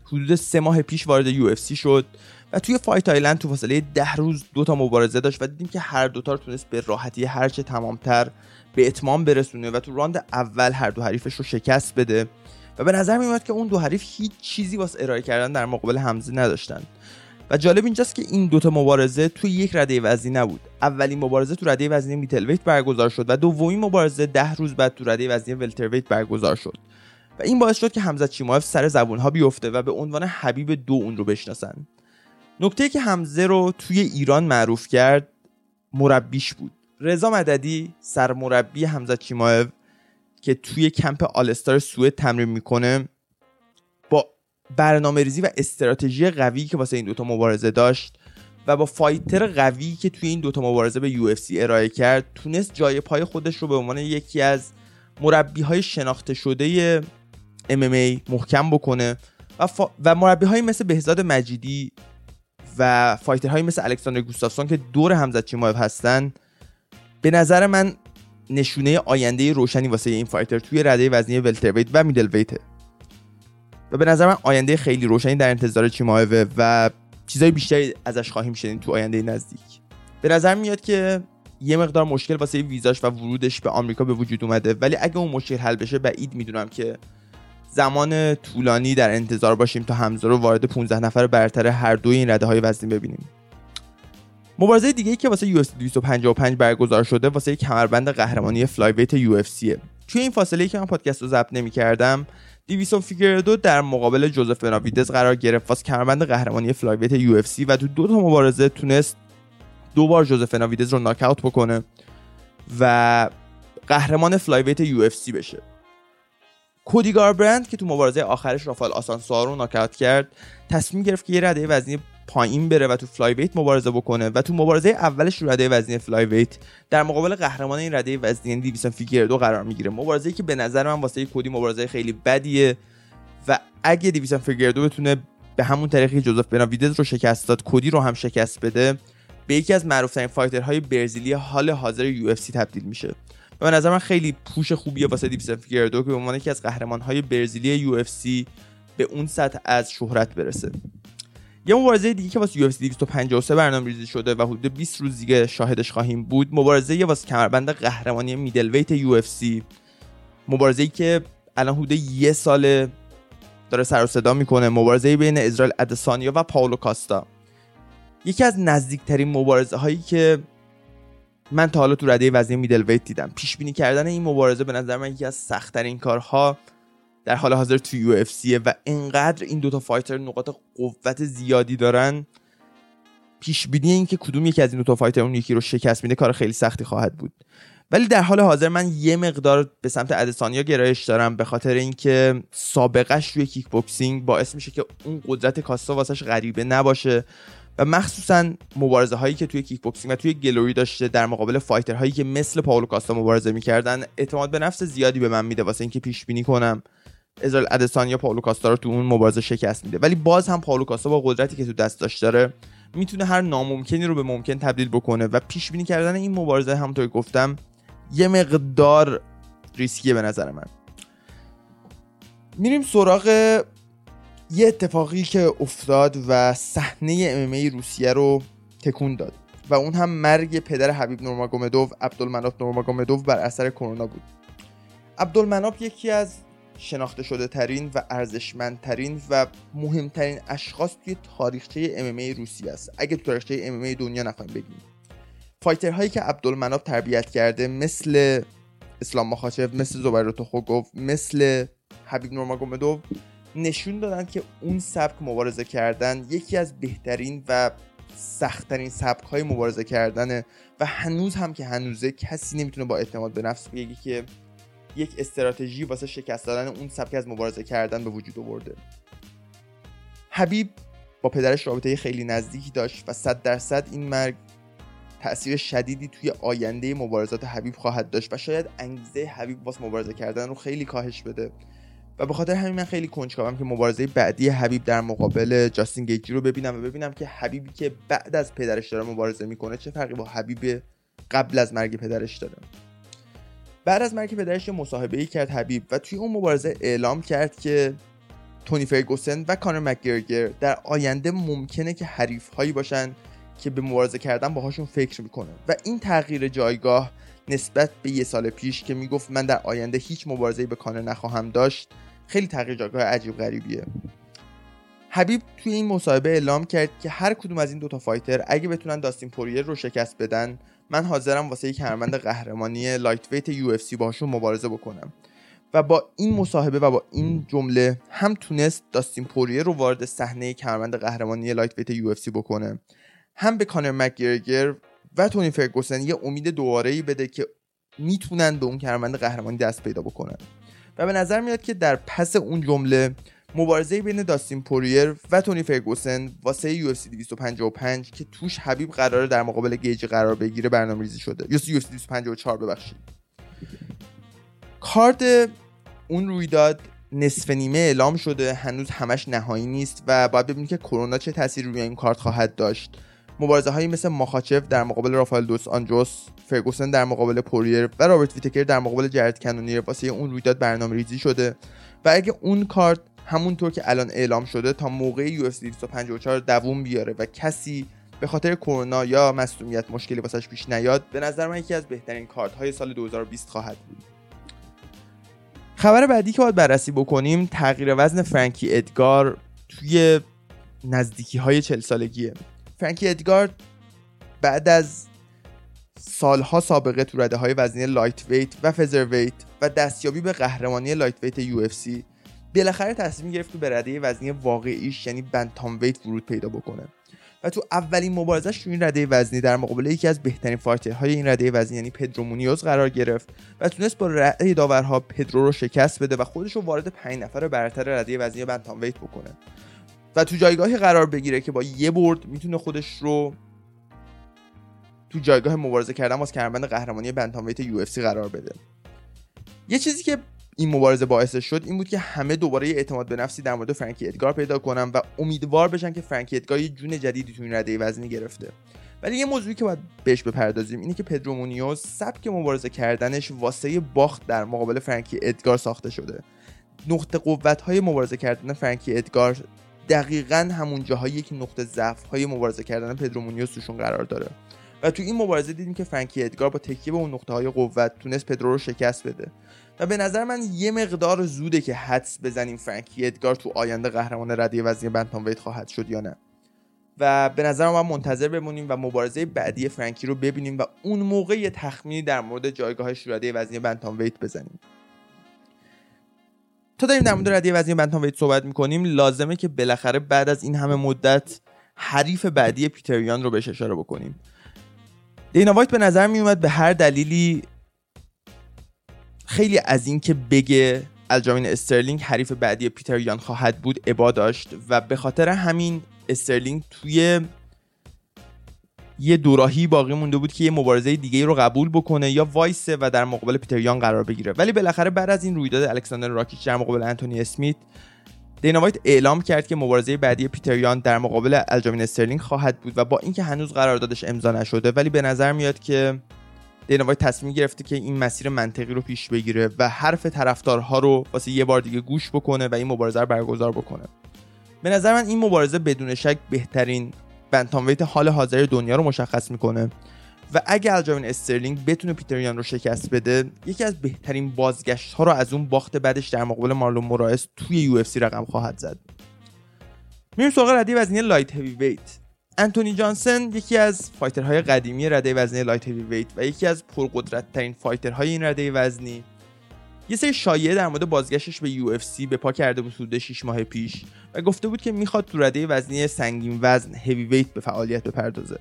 حدود سه ماه پیش وارد UFC شد و توی Fight Island تو فاصله ده روز دو تا مبارزه داشت و دیدیم که هر دوتا رو تونست به راحتی هرچه تمامتر به اتمام برسونه و تو راند اول هر دو حریفش رو شکست بده. و به نظر میومد که اون دو حریف هیچ چیزی واسه ارائه کردن در مقابل حمزه نداشتن. و جالب اینجاست که این دوتا مبارزه توی یک رده وزنی نبود. اولین مبارزه تو رده وزنی میتلویت برگزار شد و دومین مبارزه ده روز بعد تو رده وزنی ولترویت برگزار شد. و این باعث شد که حمزه چیمایف سر زبون ها بیفته و به عنوان حبیب دو اون رو بشناسن. نکته که حمزه رو توی ایران معروف کرد مربیش بود. رضا مددی سرمربی حمزه چیمایف که توی کمپ آلستار سوئد تمرین می‌کنه برنامه ریزی و استراتژی قوی که واسه این دوتا مبارزه داشت و با فایتر قوی که توی این دوتا مبارزه به یو ارائه کرد تونست جای پای خودش رو به عنوان یکی از مربی های شناخته شده MMA محکم بکنه و, فا... و مربی های مثل بهزاد مجیدی و fighter هایی مثل الکساندر گوستافسون که دور حمزت چیمایف هستن به نظر من نشونه آینده روشنی واسه این fighter توی رده وزنی welterweight و middleweight ه به نظر من آینده خیلی روشنی در انتظار چیمایوه و چیزای بیشتری ازش خواهیم شنید تو آینده نزدیک. به نظر میاد که یه مقدار مشکل واسه ویزاش و ورودش به آمریکا به وجود اومده ولی اگه اون مشکل حل بشه بعید می‌دونم که زمان طولانی در انتظار باشیم تا حمزت رو وارد 15 نفر برتر هر دوی این رده های وزنی ببینیم. مبارزه دیگه که واسه UFC 255 برگزار شده واسه کمربند قهرمانی flyweight UFC توی این فاصله ای که من پادکست رو ضبط نمی‌کردم دیویسون فیگردو در مقابل جوزف بناویدز قرار گرفت. واسه کمربند قهرمانی flyweight UFC و تو دو تا مبارزه تونست دو بار جوزف بناویدز رو ناکاوت بکنه و قهرمان flyweight UFC بشه. کودی گاربرنت که تو مبارزه آخرش رافال آسانسائو رو ناکاوت کرد تصمیم گرفت که یه رده وزنی پایین بره و تو flyweight مبارزه بکنه و تو مبارزه اولش رده وزنی flyweight در مقابل قهرمان این رده وزنی یعنی دیویسون دو قرار می‌گیره. مبارزه که به نظر من واسه کودی مبارزه خیلی بدیه و اگه دیویسون دو بتونه به همون طریقی جوزف بناویدز رو شکست داد کودی رو هم شکست بده به یکی از معروفترین fighter های برزیلی حال حاضر UFC تبدیل میشه. به نظر من خیلی push خوبیه واسه دیویسون دو که به عنوان یکی از قهرمانهای برزیلی UFC به اون سطح از شهرت برسه. یه مبارزه دیگه که واسه UFC 253 برنامه‌ریزی شده و حدود 20 روز دیگه شاهدش خواهیم بود مبارزه واسه کمربند قهرمانی میدل ویت UFC مبارزه‌ای که الان حدود یه سال داره سر و صدا می‌کنه مبارزه بین اسرائیل ادسانیا و پاولو کاستا. یکی از نزدیکترین مبارزه هایی که من تا حالا تو رده وزنی میدل ویت دیدم. پیش بینی کردن این مبارزه به نظر من یکی از سختترین کارها در حال حاضر تو UFC و انقدر این دوتا fighter نقاط قوت زیادی دارن پیش بینی این که کدوم یکی از این دوتا fighter اون یکی رو شکست میده کار خیلی سختی خواهد بود. ولی در حال حاضر من یه مقدار به سمت ادسانیا گرایش دارم به خاطر اینکه سابقش روی کیک بوکسینگ باعث میشه که اون قدرت کاستا واسش غریبه نباشه و مخصوصا مبارزه هایی که توی کیک بوکسینگ و توی Glory داشته در مقابل fighter هایی که مثل پاولو کاستا مبارزه می‌کردن اعتماد به نفس زیادی به من میده واسه اینکه پیش بینی کنم. ازرائیل ادسان یا پاولو کاستا رو تو اون مبارزه شکست میده. ولی باز هم پاولو کاستا با قدرتی که تو دستش داره می‌تونه هر ناممکنی رو به ممکن تبدیل بکنه و پیش بینی کردن این مبارزه همونطور گفتم یه مقدار ریسکیه به نظر من. میریم سراغ یه اتفاقی که افتاد و صحنه ام روسیه رو تکون داد و اون هم مرگ پدر حبیب نورماگومدوف عبدالمناف نورماگومدوف بر اثر کرونا بود. عبدالمناف یکی از شناخته شده ترین و ارزشمندترین و مهمترین اشخاص توی تاریخچه ام روسیه است. اگه تو تاریخچه ام دنیا نخوایم بگیم. فایترهایی که عبدالمناب تربیت کرده مثل اسلام مخاچف مثل زبیر توخوگوف مثل حبیب نورماگومدوف نشون دادن که اون سبک مبارزه کردن یکی از بهترین و سختترین سبک های مبارزه کردنه و هنوز هم که هنوزه کسی نمی‌تونه با اعتماد به نفس بگه که یک استراتژی واسه شکست دادن اون سبک از مبارزه کردن به وجود آورده. حبیب با پدرش رابطه خیلی نزدیکی داشت و صد درصد این مرگ تاثیر شدیدی توی آینده مبارزات حبیب خواهد داشت و شاید انگیزه حبیب واسه مبارزه کردن رو خیلی کاهش بده. و به خاطر همین من خیلی کنجکاوم که مبارزه بعدی حبیب در مقابل جاستین گیجی رو ببینم و ببینم که حبیبی که بعد از پدرش داره مبارزه می‌کنه چه فرقی با حبیب قبل از مرگ پدرش داره. بعد از مرگ پدرش مصاحبه ای کرد حبیب و توی اون مبارزه اعلام کرد که تونی فرگوسن و کانر مکگرگر در آینده ممکنه که حریف هایی باشن که به مبارزه کردن باهاشون فکر می‌کنه و این تغییر جایگاه نسبت به یه سال پیش که می‌گفت من در آینده هیچ مبارزه به کانر نخواهم داشت خیلی تغییر جایگاه عجیب غریبیه. حبیب توی این مصاحبه اعلام کرد که هر کدوم از این دوتا فایتر اگه بتونن داستین پوریر رو شکست بدن من حاضرم واسه یک کمربند قهرمانی lightweight UFC باشون مبارزه بکنم. و با این مصاحبه و با این جمله هم تونست داستین پوریه رو وارد صحنه کمربند قهرمانی lightweight UFC بکنه. هم به کانر مکگرگر و تونی فرگوسن یه امید دوباره ای بده که می‌تونن به اون کمربند قهرمانی دست پیدا بکنن. و به نظر میاد که در پس اون جمله مبارزه بین داستین پوریر و تونی فرگوسن واسه UFC 255 که توش حبیب قراره در مقابل گیجی قرار بگیره برنامه‌ریزی شده. UFC 254 ببخشید. کارت اون رویداد نصف نیمه اعلام شده. هنوز همش نهایی نیست و باید ببینید که کرونا چه تاثیری روی این کارت خواهد داشت. مبارزه هایی مثل ماخاچف در مقابل رافائل دوس آنجوس فرگوسن در مقابل پوریر و رابرت ویتکر در مقابل جرد کنونیر واسه اون رویداد برنامه ریزی شده. و اگه اون کارت همونطور که الان اعلام شده تا موقع UFC 254 دووم بیاره و کسی به خاطر کرونا یا مصونیت مشکلی واسش پیش نیاد به نظر من یکی از بهترین کارت های سال 2020 خواهد بود. خبر بعدی که باید بررسی بکنیم تغییر وزن فرانکی ادگار توی نزدیکی های چل سالگیه. فرانکی ادگار بعد از سالها سابقه تو رده های وزنی lightweight و featherweight و دستیابی به قهرمانی lightweight UFC بالاخره تصمیم گرفت تو به وزنی واقعیش یعنی bantamweight ورود پیدا بکنه. و تو اولین مبارزش تو این رده وزنی در مقابل یکی از بهترین fighter های این رده وزنی یعنی پدرو مونیوز قرار گرفت و تونست با رده داورها پدرو رو شکست بده و خودش رو وارد پنج نفر برتر رده وزنی بنتام ویت بکنه. و تو جایگاهی قرار بگیره که با یه برد می‌تونه خودش رو تو جایگاه مبارزه کردن واسه کمربند قهرمانی بنتام ویت یو قرار بده. یه چیزی که این مبارزه باعث شد این بود که همه دوباره اعتماد به نفسی در مورد فرانکی ادگار پیدا کنن و امیدوار بشن که فرانکی ادگار یه جون جدیدی تو این رده وزنی گرفته. ولی یه موضوعی که باید بهش بپردازیم اینه که پدرو سبک مبارزه کردنش واسه باخت در مقابل فرانکی ادگار ساخته شده. نقطه قوت های مبارزه کردن فرانکی ادگار دقیقا همون جاهایی که نقطه ضعف های مبارزه کردن پدرو توشون قرار داره. و تو این مبارزه دیدیم که فرانکی ادگار با تکیه به اون نقطه های قوت تونست پدرو رو شکست بده. و به نظر من یه مقدار زوده که حدس بزنیم فرانکی ادگار تو آینده قهرمان ردی وزنی بنتام ویت خواهد شد یا نه. و به نظر من منتظر بمونیم و مبارزه بعدی فرانکی رو ببینیم و اون موقع یه تخمینی در مورد جایگاهش رده وزنی bantamweight بزنیم. تا داریم در مورد ردی وزنی bantamweight صحبت می‌کنیم لازمه که بالاخره بعد از این همه مدت حریف بعدی پیتر یان رو بهش اشاره بکنیم. دینا وایت به نظر میومد به هر دلیلی خیلی از این که بگه الجامین استرلینگ حریف بعدی پیتر یان خواهد بود ابا داشت و به خاطر همین استرلینگ توی یه دوراهی باقی مونده بود که یه مبارزه دیگه رو قبول بکنه یا وایسه و در مقابل پیتر یان قرار بگیره. ولی بالاخره بعد از این رویداد الکساندر راکیچ در مقابل انتونی اسمیت دینا وایت اعلام کرد که مبارزه بعدی پیتر یان در مقابل الجامین استرلینگ خواهد بود و با اینکه هنوز قراردادش امضا نشده ولی به نظر میاد که دینا وایت تصمیم گرفته که این مسیر منطقی رو پیش بگیره و حرف طرفدارها رو واسه یه بار دیگه گوش بکنه و این مبارزه رو برگزار بکنه. به نظر من این مبارزه بدون شک بهترین bantamweight حال حاضر دنیا رو مشخص می‌کنه. و اگه الجامین استرلینگ بتونه پیتر یان رو شکست بده یکی از بهترین بازگشت ها رو از اون باخت بعدش در مقابل مارلون مورایس توی UFC رقم خواهد زد. میریم سراغ ردی وزنی light heavyweight انتونی جانسن یکی از fighter های قدیمی رده وزنی light heavyweight و یکی از پرقدرت ترین fighter های این رده وزنی. یه سری شایعه در مورد بازگشتش به UFC به پا کرده بود حدود 6 ماه پیش و گفته بود که می‌خواد تو رده وزنی سنگین وزن heavyweight به فعالیت بپردازه.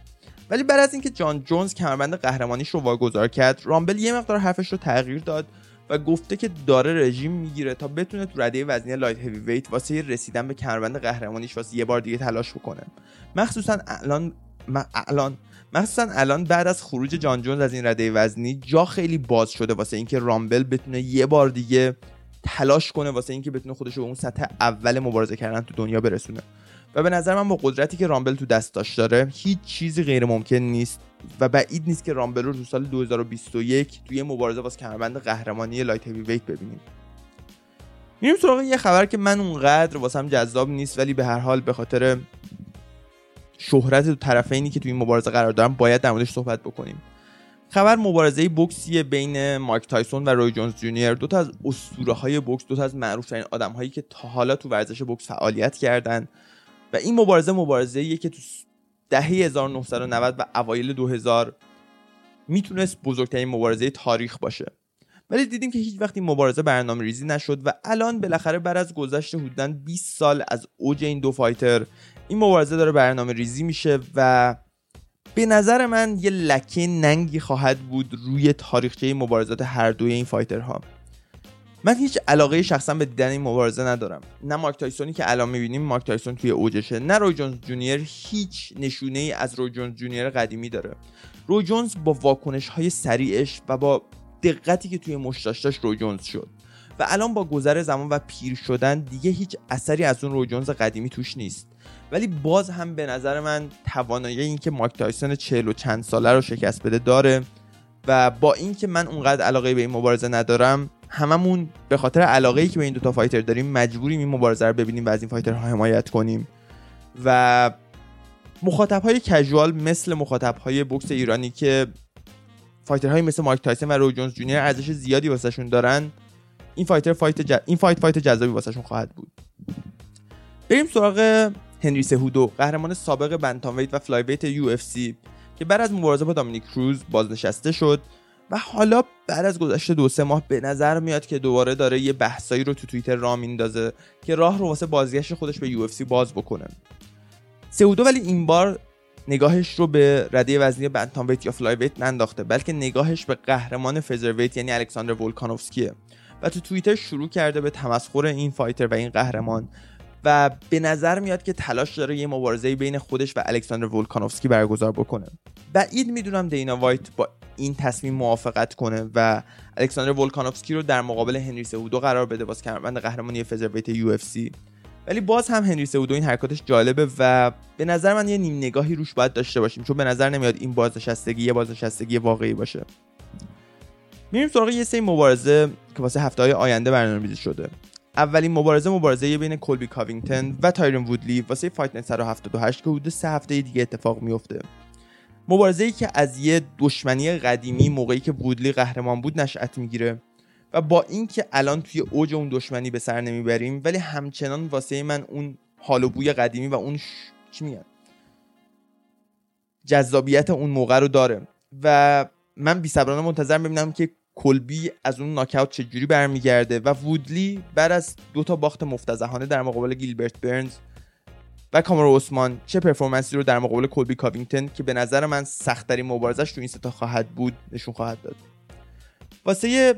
ولی بعد از اینکه جان جونز کمربند قهرمانیش رو واگذار کرد رامبل یه مقدار حرفش رو تغییر داد و گفته که داره رژیم می‌گیره تا بتونه تو رده وزنی light heavyweight واسه رسیدن به کمربند قهرمانیش واسه یه بار دیگه تلاش بکنه. مخصوصا الان الان. مخصوصا الان بعد از خروج جان جونز از این رده وزنی جا خیلی باز شده واسه اینکه رامبل بتونه یه بار دیگه تلاش کنه واسه اینکه بتونه خودش رو به اون سطح اول مبارزه کردن تو دنیا برسونه. و به نظر من با قدرتی که رامبل تو دستاش داره هیچ چیزی غیر ممکن نیست. و بعید نیست که رامبل رو تو سال 2021 توی مبارزه واسه کمربند قهرمانی لایت هیوی ویت ببینیم. میریم سراغ یه خبر که من اونقدر واسم جذاب نیست ولی به هر حال به خاطر شهرت دو طرفینی که توی این مبارزه قرار دارن باید در موردش صحبت بکنیم. خبر مبارزه بوکسی بین مایک تایسون و روی جونز جونیور. دو تا از اسطوره های بوکس دو تا از معروف ترین آدم هایی که تا حالا تو ورزش بوکس فعالیت کردن. و این مبارزه مبارزه که تو دهه 1990 و اوایل 2000 می‌تونست بزرگترین مبارزه تاریخ باشه. ولی دیدیم که هیچ وقتی مبارزه برنامه ریزی نشد و الان بالاخره بعد از گذشت حدودا 20 سال از اوج این دو fighter این مبارزه داره برنامه ریزی میشه و به نظر من یه لکه ننگی خواهد بود روی تاریخچه مبارزات هر دوی این fighter ها. من هیچ علاقه شخصا به دیدن این مبارزه ندارم. نه مایک تایسونی که الان می‌بینیم مایک تایسون توی اوجشه نه روی جونز جونیور هیچ نشونه ای از روی جونز جونیور قدیمی داره. روی جونز با واکنش های سریعش و با دقتی که توی مشتاش داشت روی جونز شد. و الان با گذر زمان و پیر شدن دیگه هیچ اثری از اون روی جونز قدیمی توش نیست. ولی باز هم به نظر من توانایی اینکه مایک تایسون چهل و چند ساله رو شکست بده داره و با اینکه من اونقدر علاقه به این مبارزه ندارم هممون به خاطر علاقه ای که به این دوتا fighter داریم مجبوریم این مبارزه رو ببینیم و از این fighter ها حمایت کنیم. و مخاطب های casual مثل مخاطب های بوکس ایرانی که fighter هایی مثل مایک تایسون و روی جونز جونیور ارزش زیادی واسهشون دارن این fighter fight این fight fight جذابی واسهشون خواهد بود. بریم سراغ هنری سهودو قهرمان سابق bantamweight و flyweight UFC که بعد از مبارزه با دامینیک کروز بازنشسته شد و حالا بعد از گذشته دو سه ماه به نظر میاد که دوباره داره یه بحثایی رو تو توییتر راه میندازه که راه رو واسه بازگشت خودش به UFC باز بکنه. سهودو ولی این بار نگاهش رو به رده وزنی bantam یا flyweight ننداخته بلکه نگاهش به قهرمان featherweight یعنی الکساندر ولکانوفسکیه و تو توییتر شروع کرده به تمسخر این fighter و این قهرمان. و به نظر میاد که تلاش داره یه مبارزه بین خودش و الکساندر ولکانوفسکی برگزار بکنه. بعید می‌دونم دینا وایت با این تصمیم موافقت کنه و الکساندر ولکانوفسکی رو در مقابل هنری سهودو قرار بده باز کمربند قهرمانی featherweight UFC. ولی باز هم هنری سهودو این حرکاتش جالبه و به نظر من یه نیم نگاهی روش باید داشته باشیم چون به نظر نمیاد این بازنشستگی یه بازنشستگی واقعی باشه. میریم سراغ یه سری مبارزه که واسه هفته های آینده برنامه‌ریزی شده. اولین مبارزه مبارزه بین کلبی کاوینگتن و تایرن وودلی واسه Fight Night 178 که حدود سه هفته دیگه اتفاق میفته مبارزه ای که از یه دشمنی قدیمی موقعی که وودلی قهرمان بود نشأت می‌گیره و با اینکه الان توی اوج اون دشمنی به سر نمی‌بریم ولی همچنان واسه من اون حال و بوی قدیمی و اون ش... چی میگن؟ جذابیت اون موقع رو داره. و من بی منتظر ببینم که کلبی از اون ناکاوت چجوری برمیگرده و وودلی بعد از دو تا باخت مفتضحانه در مقابل گیلبرت برنز و کامارو عثمان چه performance ی رو در مقابل کلبی کاوینگتن که به نظر من سختترین مبارزش تو این سه تا خواهد بود نشون خواهد داد. واسه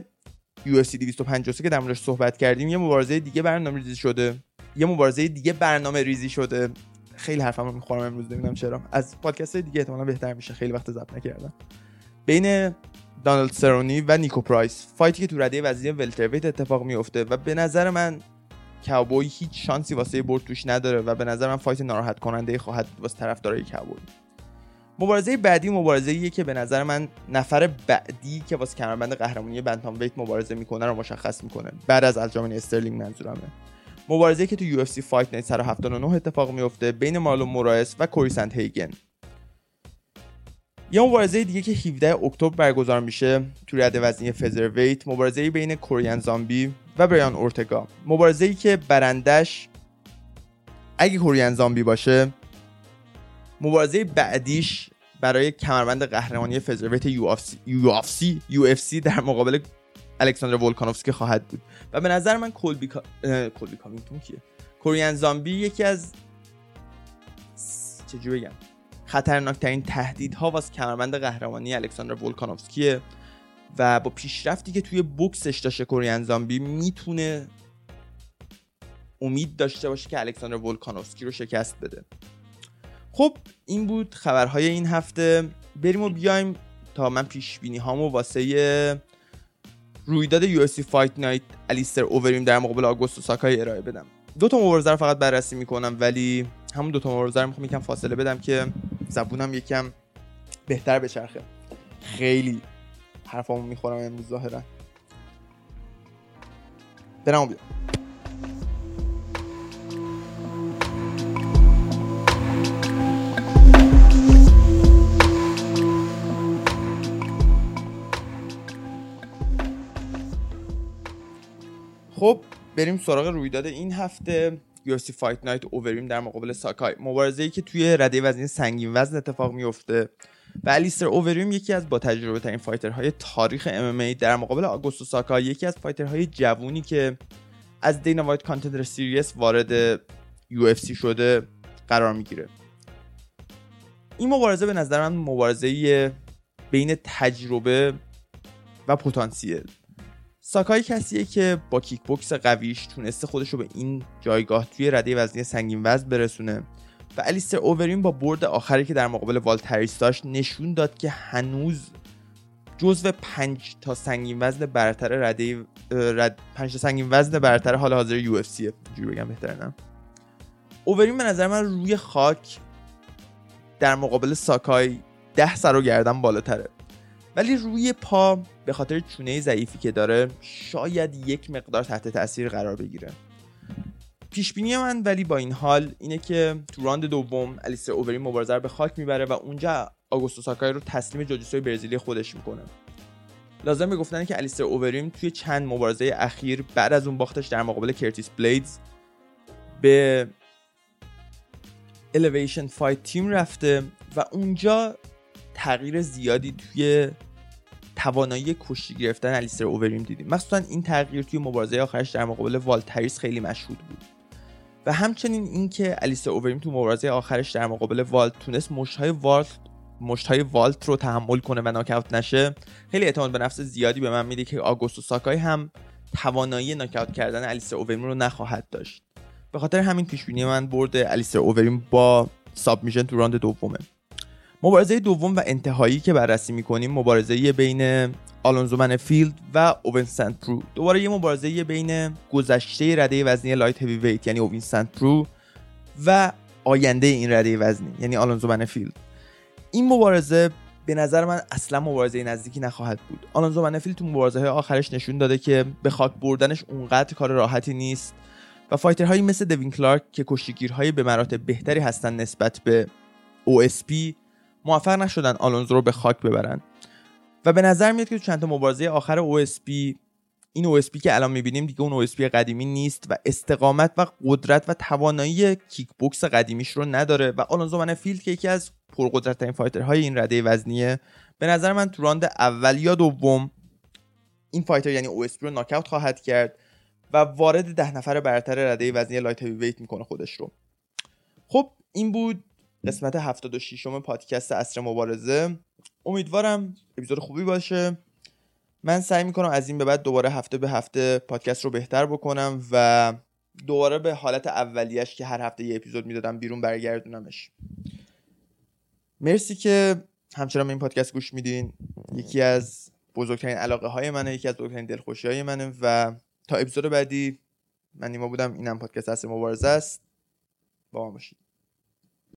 UFC 253 که در صحبت کردیم یه مبارزه دیگه برنامه ریزی شده. یه مبارزه دیگه برنامه ریزی شده. خیلی حرفمو می‌خورم امروز نمی‌دونم چرا. از پادکست دیگه احتمالاً بهتر میشه. خیلی وقت ضبط نکردم. بین دانالد سرونی و نیکو پرایس. fight ی که تو رده وزنی welterweight اتفاق میفته و به نظر من کاوبوی هیچ شانسی واسه برد توش نداره و به نظر من fight ناراحت کننده خواهد واسه طرفدارای کاوبوی. مبارزه بعدی مبارزه که به نظر من نفر بعدی که واسه کمربند قهرمانی bantamweight مبارزه می‌کنه رو مشخص می‌کنه. بعد از الجامن استرلینگ منظورمه. مبارزه که تو UFC Fight Night 179 اتفاق میفته بین مارلون مورایس و کوری سنت هیگن یه مبارزه دیگه که 17 اکتبر برگزار میشه تو رده وزنی featherweight مبارزه بین کوریان زامبی و برایان اورتگا. مبارزه ای که برندش اگه کوریان زامبی باشه مبارزه بعدیش برای کمربند قهرمانی featherweight UFC در مقابل الکساندر ولکانوفسکی خواهد بود. و به نظر من کلبی کا... کلبی کیه؟ کوریان زامبی یکی از چجوری بگم؟ خطرناکترین تهدیدها واسه کمربند قهرمانی الکساندر ولکانوفسکیه و با پیشرفتی که توی بوکسش داشته کوریان زامبی می‌تونه امید داشته باشه که الکساندر ولکانوفسکی رو شکست بده. خب این بود خبرهای این هفته. بریم و بیایم تا من پیش بینی هامو واسه رویداد یو اس فایت نایت الیستر اووریم در مقابل آگوستو ساکای ارائه بدم. دو تا مبارزه رو فقط بررسی می‌کنم ولی همون دو تا مبارزه رو می‌خوام یکم فاصله بدم که زبونم یکم بهتر بچرخه خیلی حرفامو می‌خورم امروز ظاهرا. برم بیام. خب بریم سراغ رویداد این هفته. UFC Fight Night اووریم در مقابل ساکای. مبارزه ای که توی رده وزنی سنگین وزن اتفاق میفته و الیستر اووریم یکی از با تجربه ترین fighter های تاریخ MMA در مقابل آگوستو ساکای یکی از fighter های جوونی که از دینا وایت Contender Series وارد UFC شده قرار می‌گیره. این مبارزه به نظر من مبارزه بین تجربه و پتانسیل. ساکای کسیه که با کیک بوکس قویش تونسته خودش رو به این جایگاه توی رده وزنی سنگین وزن برسونه. و الیستر اووریم با برد آخری که در مقابل والتریس داشت نشون داد که هنوز جزو پنج تا سنگین وزن برتر رده رد پنج تا سنگین وزن برتر حال حاضر UFC ه جوری بگم بهتره نه؟ اووریم به نظر من روی خاک در مقابل ساکای ده سر و گردن بالاتره. ولی روی پا به خاطر چونه ضعیفی که داره شاید یک مقدار تحت تاثیر قرار بگیره. پیش بینی من ولی با این حال اینه که تو راند دوم الیستر اووری مبارزه رو به خاک می‌بره و اونجا آگوستو ساکای رو تسلیم جوجیسوی برزیلی خودش می‌کنه. لازم به گفتن که الیستر اووریم توی چند مبارزه اخیر بعد از اون باختش در مقابل کرتیس بلیدز به Elevation Fight Team رفته و اونجا تغییر زیادی توی توانایی کشتی گرفتن الیستر اووریم دیدیم. مخصوصا این تغییر توی مبارزه آخرش در مقابل والتریس خیلی مشهود بود. و همچنین اینکه الیستر اووریم تو مبارزه آخرش در مقابل والت تونست مشتهای والت مشتهای والت رو تحمل کنه و ناکاوت نشه خیلی اعتماد به نفس زیادی به من میده که آگوستو ساکای هم توانایی ناکاوت کردن الیستر اووریم رو نخواهد داشت. به خاطر همین پیش من برد الیستر اووریم با submission تو راند دومه. مبارزه دوم و انتهایی که بررسی می‌کنیم مبارزه بین آلونزو منفیلد و اووینس سنت پرو دوباره یه مبارزه بین گذشته رده وزنی light heavyweight یعنی اووینس سنت پرو و آینده این رده وزنی یعنی آلونزو منفیلد. این مبارزه به نظر من اصلا مبارزه نزدیکی نخواهد بود. آلونزو منفیلد تو مبارزه های آخرش نشون داده که به خاک بردنش اونقدر کار راحتی نیست و fighter هایی مثل دوین کلارک که کشتیگیرهایی به مراتب بهتری هستن نسبت به OSP موفق نشدن آلونزو رو به خاک ببرن. و به نظر میاد که تو چند تا مبارزه آخر OSP این OSP که الان می‌بینیم دیگه اون OSP قدیمی نیست و استقامت و قدرت و توانایی کیک بوکس قدیمیش رو نداره و آلونزو منفیلد که یکی از پرقدرترین fighter های این رده وزنیه. به نظر من تو راند اول یا دوم این fighter یعنی OSP رو ناکاوت خواهد کرد و وارد ده نفر برتر رده وزنی lightweight می‌کنه خودش رو. خب این بود قسمت 76م پادکست عصر مبارزه. امیدوارم اپیزود خوبی باشه. من سعی می‌کنم از این به بعد دوباره هفته به هفته پادکست رو بهتر بکنم و دوباره به حالت اولیش که هر هفته یه اپیزود می‌دادم بیرون برگردونمش. مرسی که همچنان به این پادکست گوش میدین. یکی از بزرگترین علاقه های منه یکی از بزرگترین دلخوشی های منه و تا اپیزود بعدی من نیما بودم. اینم پادکست هست مبارزه است. با ما باشید.